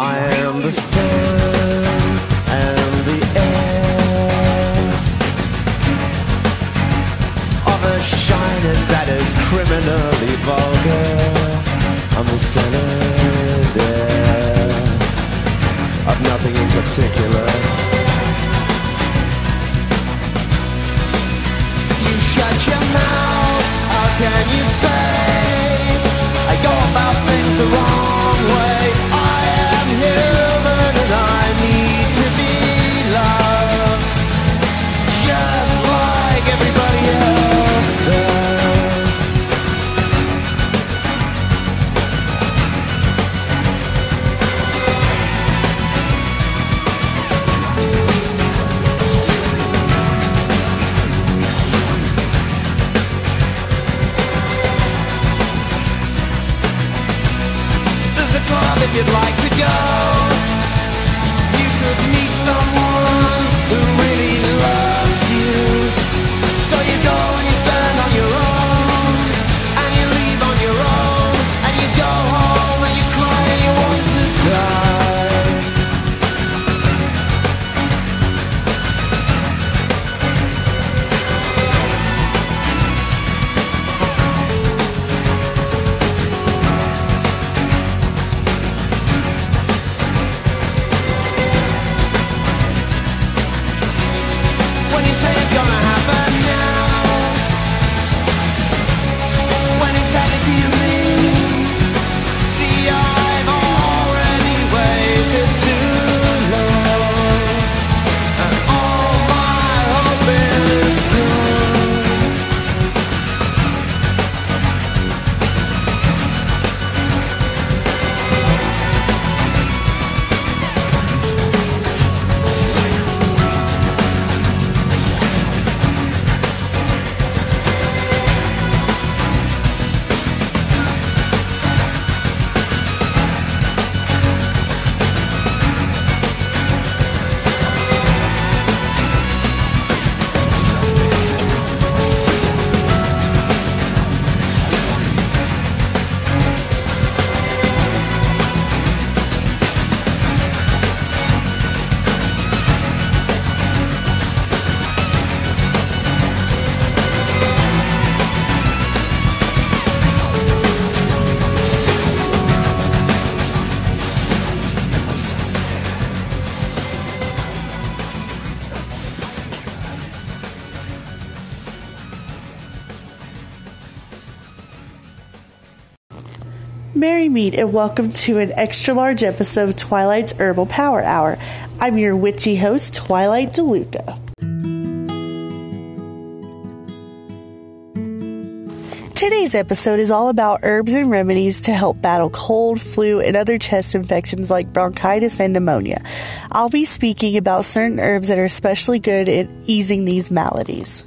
I am the sun and the air. Of a shyness that is criminally vulgar I'm the center Of nothing in particular. You shut your mouth, how can you say? I go about things the wrong way. Merry meet and welcome to an extra large episode of Twilight's Herbal Power Hour. I'm your witchy host, Twilight DeLuca. Today's episode is all about herbs and remedies to help battle cold, flu, and other chest infections like bronchitis and pneumonia. I'll be speaking about certain herbs that are especially good at easing these maladies.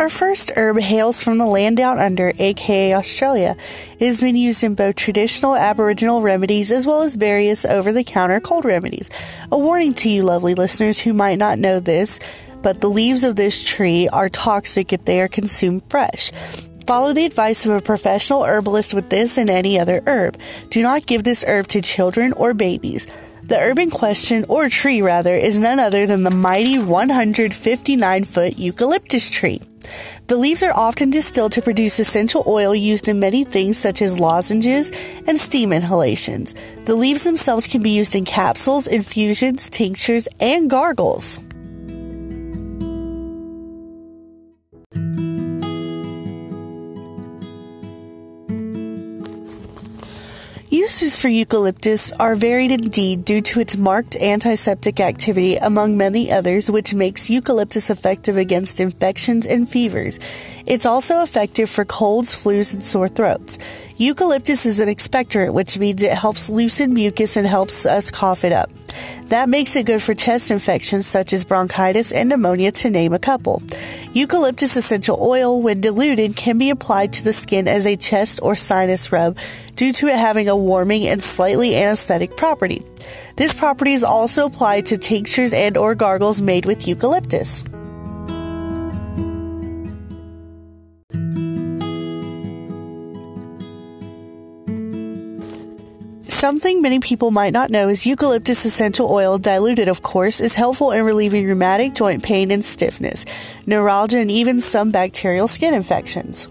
Our first herb hails from the land down under, aka Australia. It has been used in both traditional Aboriginal remedies as well as various over the counter cold remedies. A warning to you, lovely listeners who might not know this, but the leaves of this tree are toxic if they are consumed fresh. Follow the advice of a professional herbalist with this and any other herb. Do not give this herb to children or babies. The urban question, or tree rather, is none other than the mighty 159 foot eucalyptus tree. The leaves are often distilled to produce essential oil used in many things such as lozenges and steam inhalations. The leaves themselves can be used in capsules, infusions, tinctures, and gargles. Uses for eucalyptus are varied indeed due to its marked antiseptic activity, among many others, which makes eucalyptus effective against infections and fevers. It's also effective for colds, flus, and sore throats. Eucalyptus is an expectorant, which means it helps loosen mucus and helps us cough it up. That makes it good for chest infections such as bronchitis and pneumonia, to name a couple. Eucalyptus essential oil, when diluted, can be applied to the skin as a chest or sinus rub due to it having a warming and slightly anesthetic property. This property is also applied to tinctures and or gargles made with eucalyptus. Something many people might not know is eucalyptus essential oil, diluted of course, is helpful in relieving rheumatic joint pain and stiffness, neuralgia, and even some bacterial skin infections.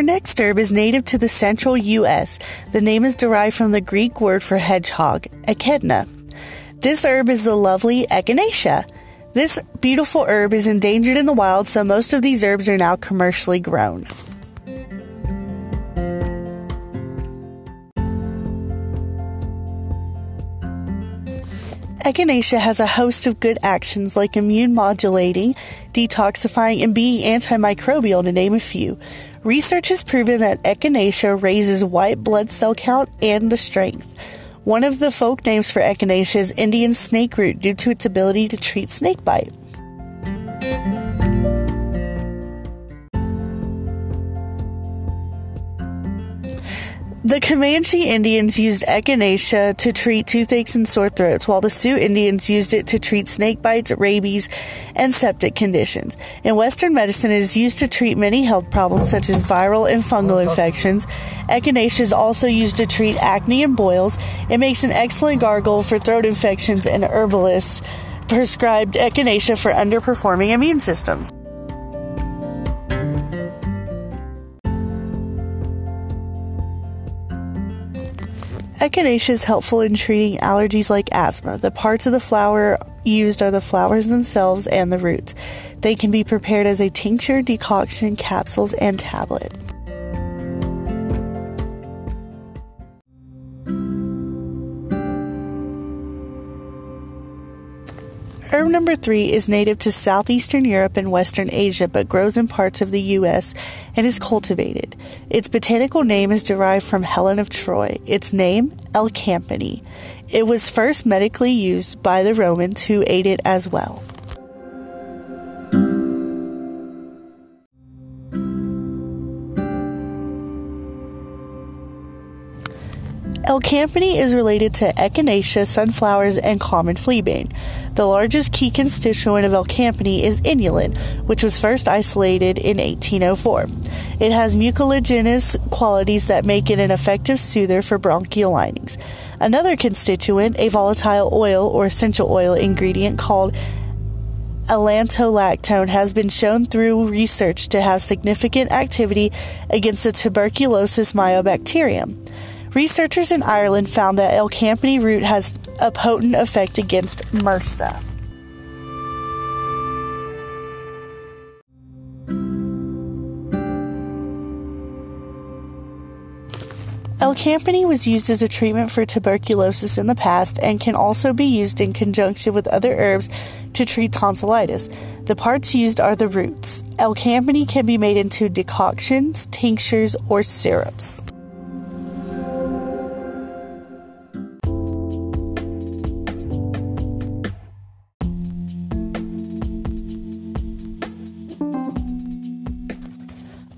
Our next herb is native to the central U.S. The name is derived from the Greek word for hedgehog, echidna. This herb is the lovely echinacea. This beautiful herb is endangered in the wild, so most of these herbs are now commercially grown. Echinacea has a host of good actions like immune modulating, detoxifying, and being antimicrobial, to name a few. Research has proven that echinacea raises white blood cell count and the strength. One of the folk names for echinacea is Indian snake root due to its ability to treat snake bite. The Comanche Indians used echinacea to treat toothaches and sore throats, while the Sioux Indians used it to treat snake bites, rabies, and septic conditions. In Western medicine, it is used to treat many health problems such as viral and fungal infections. Echinacea is also used to treat acne and boils. It makes an excellent gargle for throat infections, and herbalists prescribed echinacea for underperforming immune systems. Echinacea is helpful in treating allergies like asthma. The parts of the flower used are the flowers themselves and the roots. They can be prepared as a tincture, decoction, capsules, and tablet. Herb number three is native to southeastern Europe and western Asia, but grows in parts of the U.S. and is cultivated. Its botanical name is derived from Helen of Troy. Its name, Elecampane. It was first medically used by the Romans, who ate it as well. Elecampane is related to Echinacea, sunflowers, and common fleabane. The largest key constituent of Elecampane is inulin, which was first isolated in 1804. It has mucilaginous qualities that make it an effective soother for bronchial linings. Another constituent, a volatile oil or essential oil ingredient called alantolactone has been shown through research to have significant activity against the tuberculosis mycobacterium. Researchers in Ireland found that Elecampane root has a potent effect against MRSA. Elecampane was used as a treatment for tuberculosis in the past and can also be used in conjunction with other herbs to treat tonsillitis. The parts used are the roots. Elecampane can be made into decoctions, tinctures, or syrups.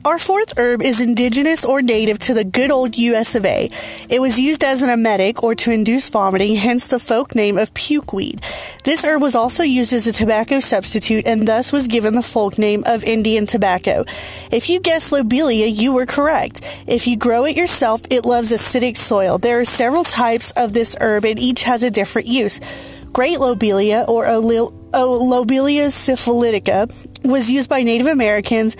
Our fourth herb is indigenous or native to the good old US of A. It was used as an emetic or to induce vomiting, hence the folk name of pukeweed. This herb was also used as a tobacco substitute and thus was given the folk name of Indian tobacco. If you guessed lobelia, you were correct. If you grow it yourself, it loves acidic soil. There are several types of this herb and each has a different use. Great lobelia or Lobelia syphilitica was used by Native Americans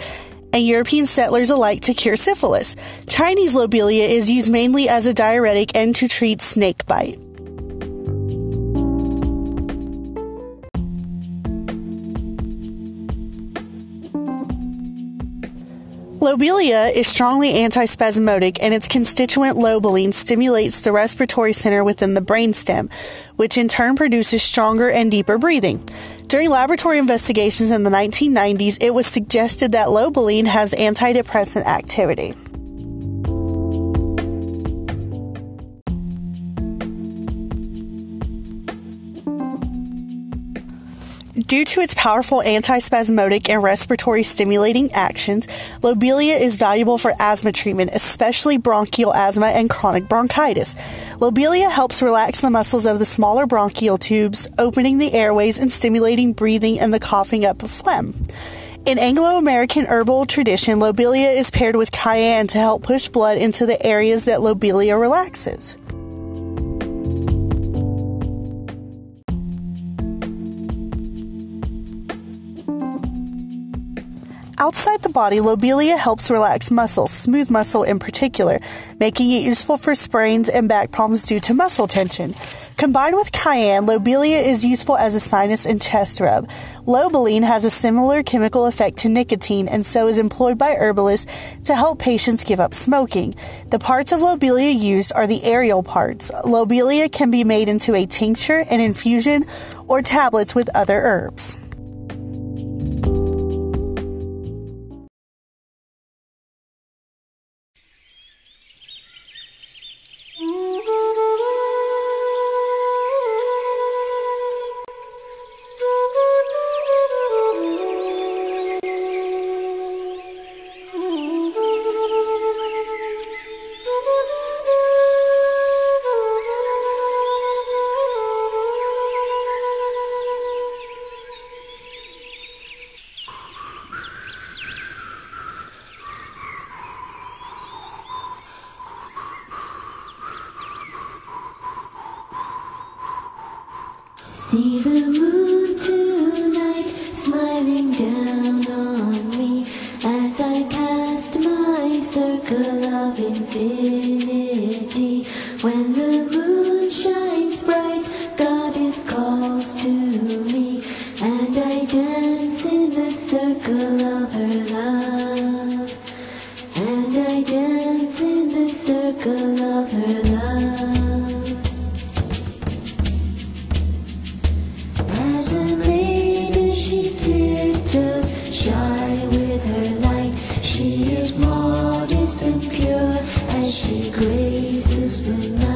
and European settlers alike to cure syphilis. Chinese lobelia is used mainly as a diuretic and to treat snake bite. Lobelia is strongly antispasmodic and its constituent lobeline stimulates the respiratory center within the brainstem, which in turn produces stronger and deeper breathing. During laboratory investigations in the 1990s, it was suggested that lobeline has antidepressant activity. Due to its powerful antispasmodic and respiratory stimulating actions, lobelia is valuable for asthma treatment, especially bronchial asthma and chronic bronchitis. Lobelia helps relax the muscles of the smaller bronchial tubes, opening the airways and stimulating breathing and the coughing up of phlegm. In Anglo American herbal tradition, lobelia is paired with cayenne to help push blood into the areas that lobelia relaxes. Outside the body, lobelia helps relax muscle, smooth muscle in particular, making it useful for sprains and back problems due to muscle tension. Combined with cayenne, lobelia is useful as a sinus and chest rub. Lobeline has a similar chemical effect to nicotine and so is employed by herbalists to help patients give up smoking. The parts of lobelia used are the aerial parts. Lobelia can be made into a tincture, an infusion, or tablets with other herbs. See the moon tonight smiling down she graces the night.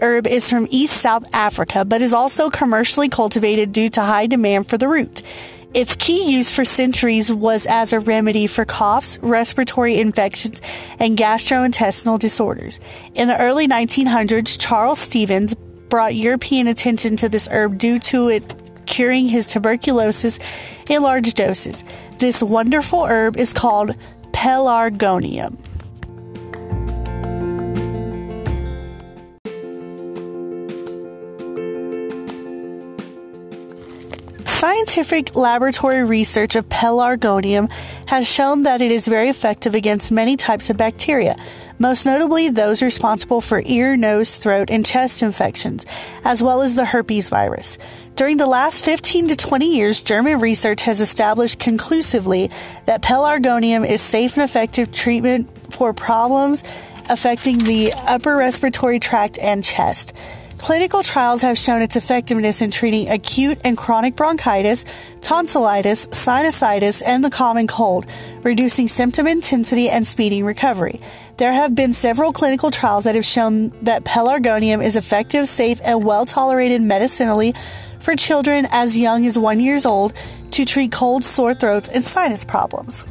Herb is from East South Africa, but is also commercially cultivated due to high demand for the root. Its key use for centuries was as a remedy for coughs, respiratory infections, and gastrointestinal disorders. In the early 1900s, Charles Stevens brought European attention to this herb due to it curing his tuberculosis in large doses. This wonderful herb is called pelargonium. Scientific laboratory research of pelargonium has shown that it is very effective against many types of bacteria, most notably those responsible for ear, nose, throat, and chest infections, as well as the herpes virus. During the last 15 to 20 years, German research has established conclusively that pelargonium is safe and effective treatment for problems affecting the upper respiratory tract and chest. Clinical trials have shown its effectiveness in treating acute and chronic bronchitis, tonsillitis, sinusitis, and the common cold, reducing symptom intensity and speeding recovery. There have been several clinical trials that have shown that pelargonium is effective, safe, and well tolerated medicinally for children as young as one years old to treat colds, sore throats, and sinus problems.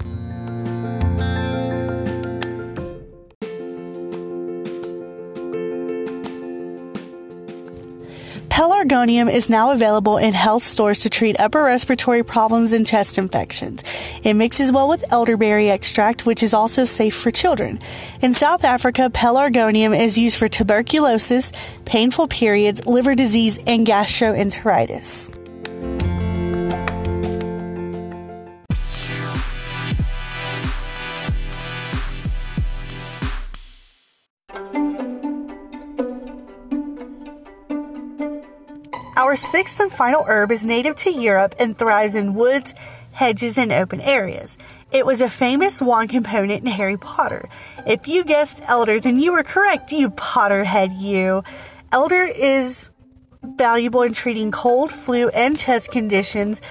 Pelargonium is now available in health stores to treat upper respiratory problems and chest infections. It mixes well with elderberry extract, which is also safe for children. In South Africa, pelargonium is used for tuberculosis, painful periods, liver disease, and gastroenteritis. Our sixth and final herb is native to Europe and thrives in woods, hedges, and open areas. It was a famous wand component in Harry Potter. If you guessed elder, then you were correct, you Potterhead, you. Elder is valuable in treating cold, flu, and chest conditions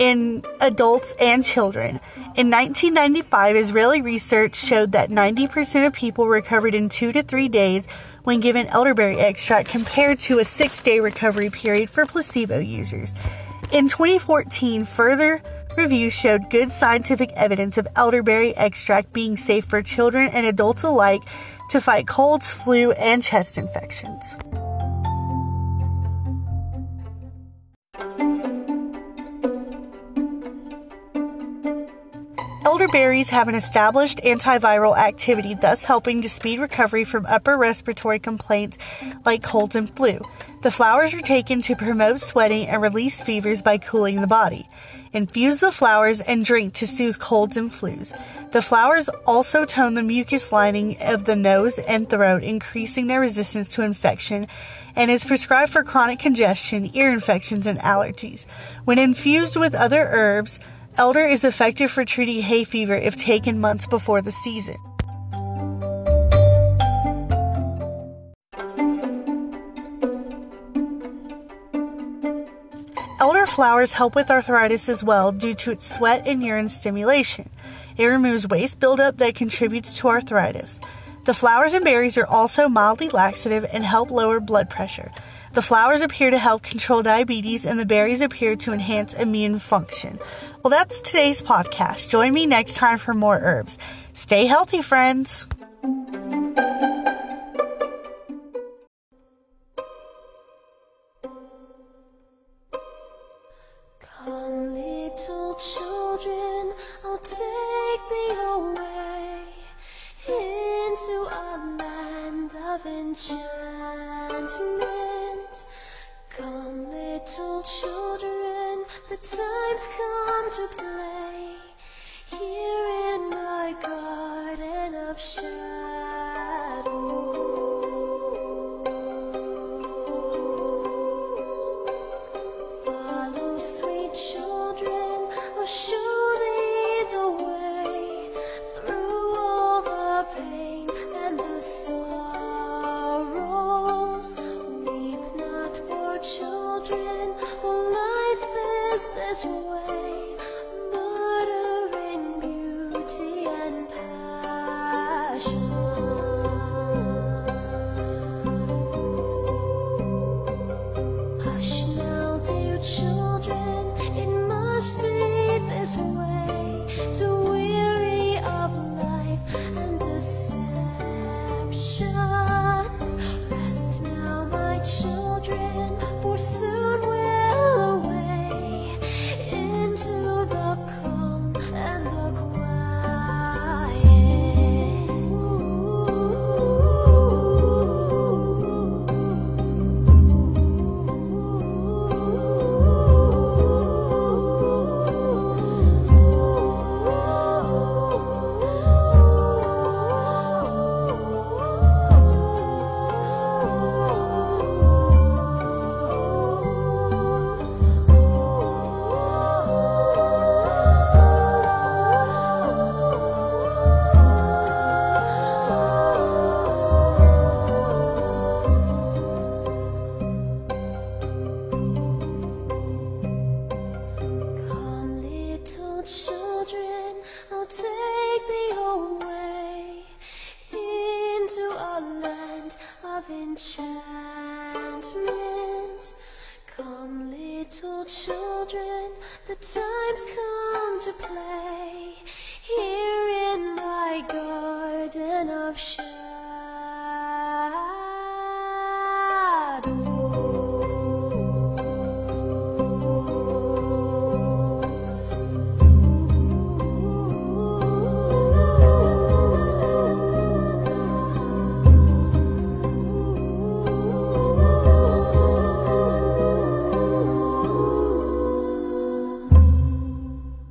in adults and children. In 1995, Israeli research showed that 90% of people recovered in two to three days when given elderberry extract compared to a six day recovery period for placebo users. In 2014, further reviews showed good scientific evidence of elderberry extract being safe for children and adults alike to fight colds, flu, and chest infections. Elderberries have an established antiviral activity, thus helping to speed recovery from upper respiratory complaints like colds and flu. The flowers are taken to promote sweating and release fevers by cooling the body. Infuse the flowers and drink to soothe colds and flus. The flowers also tone the mucus lining of the nose and throat, increasing their resistance to infection, and is prescribed for chronic congestion, ear infections, and allergies. When infused with other herbs, Elder is effective for treating hay fever if taken months before the season. Elder flowers help with arthritis as well due to its sweat and urine stimulation. It removes waste buildup that contributes to arthritis. The flowers and berries are also mildly laxative and help lower blood pressure. The flowers appear to help control diabetes, and the berries appear to enhance immune function. Well, that's today's podcast. Join me next time for more herbs. Stay healthy, friends. Time's come to play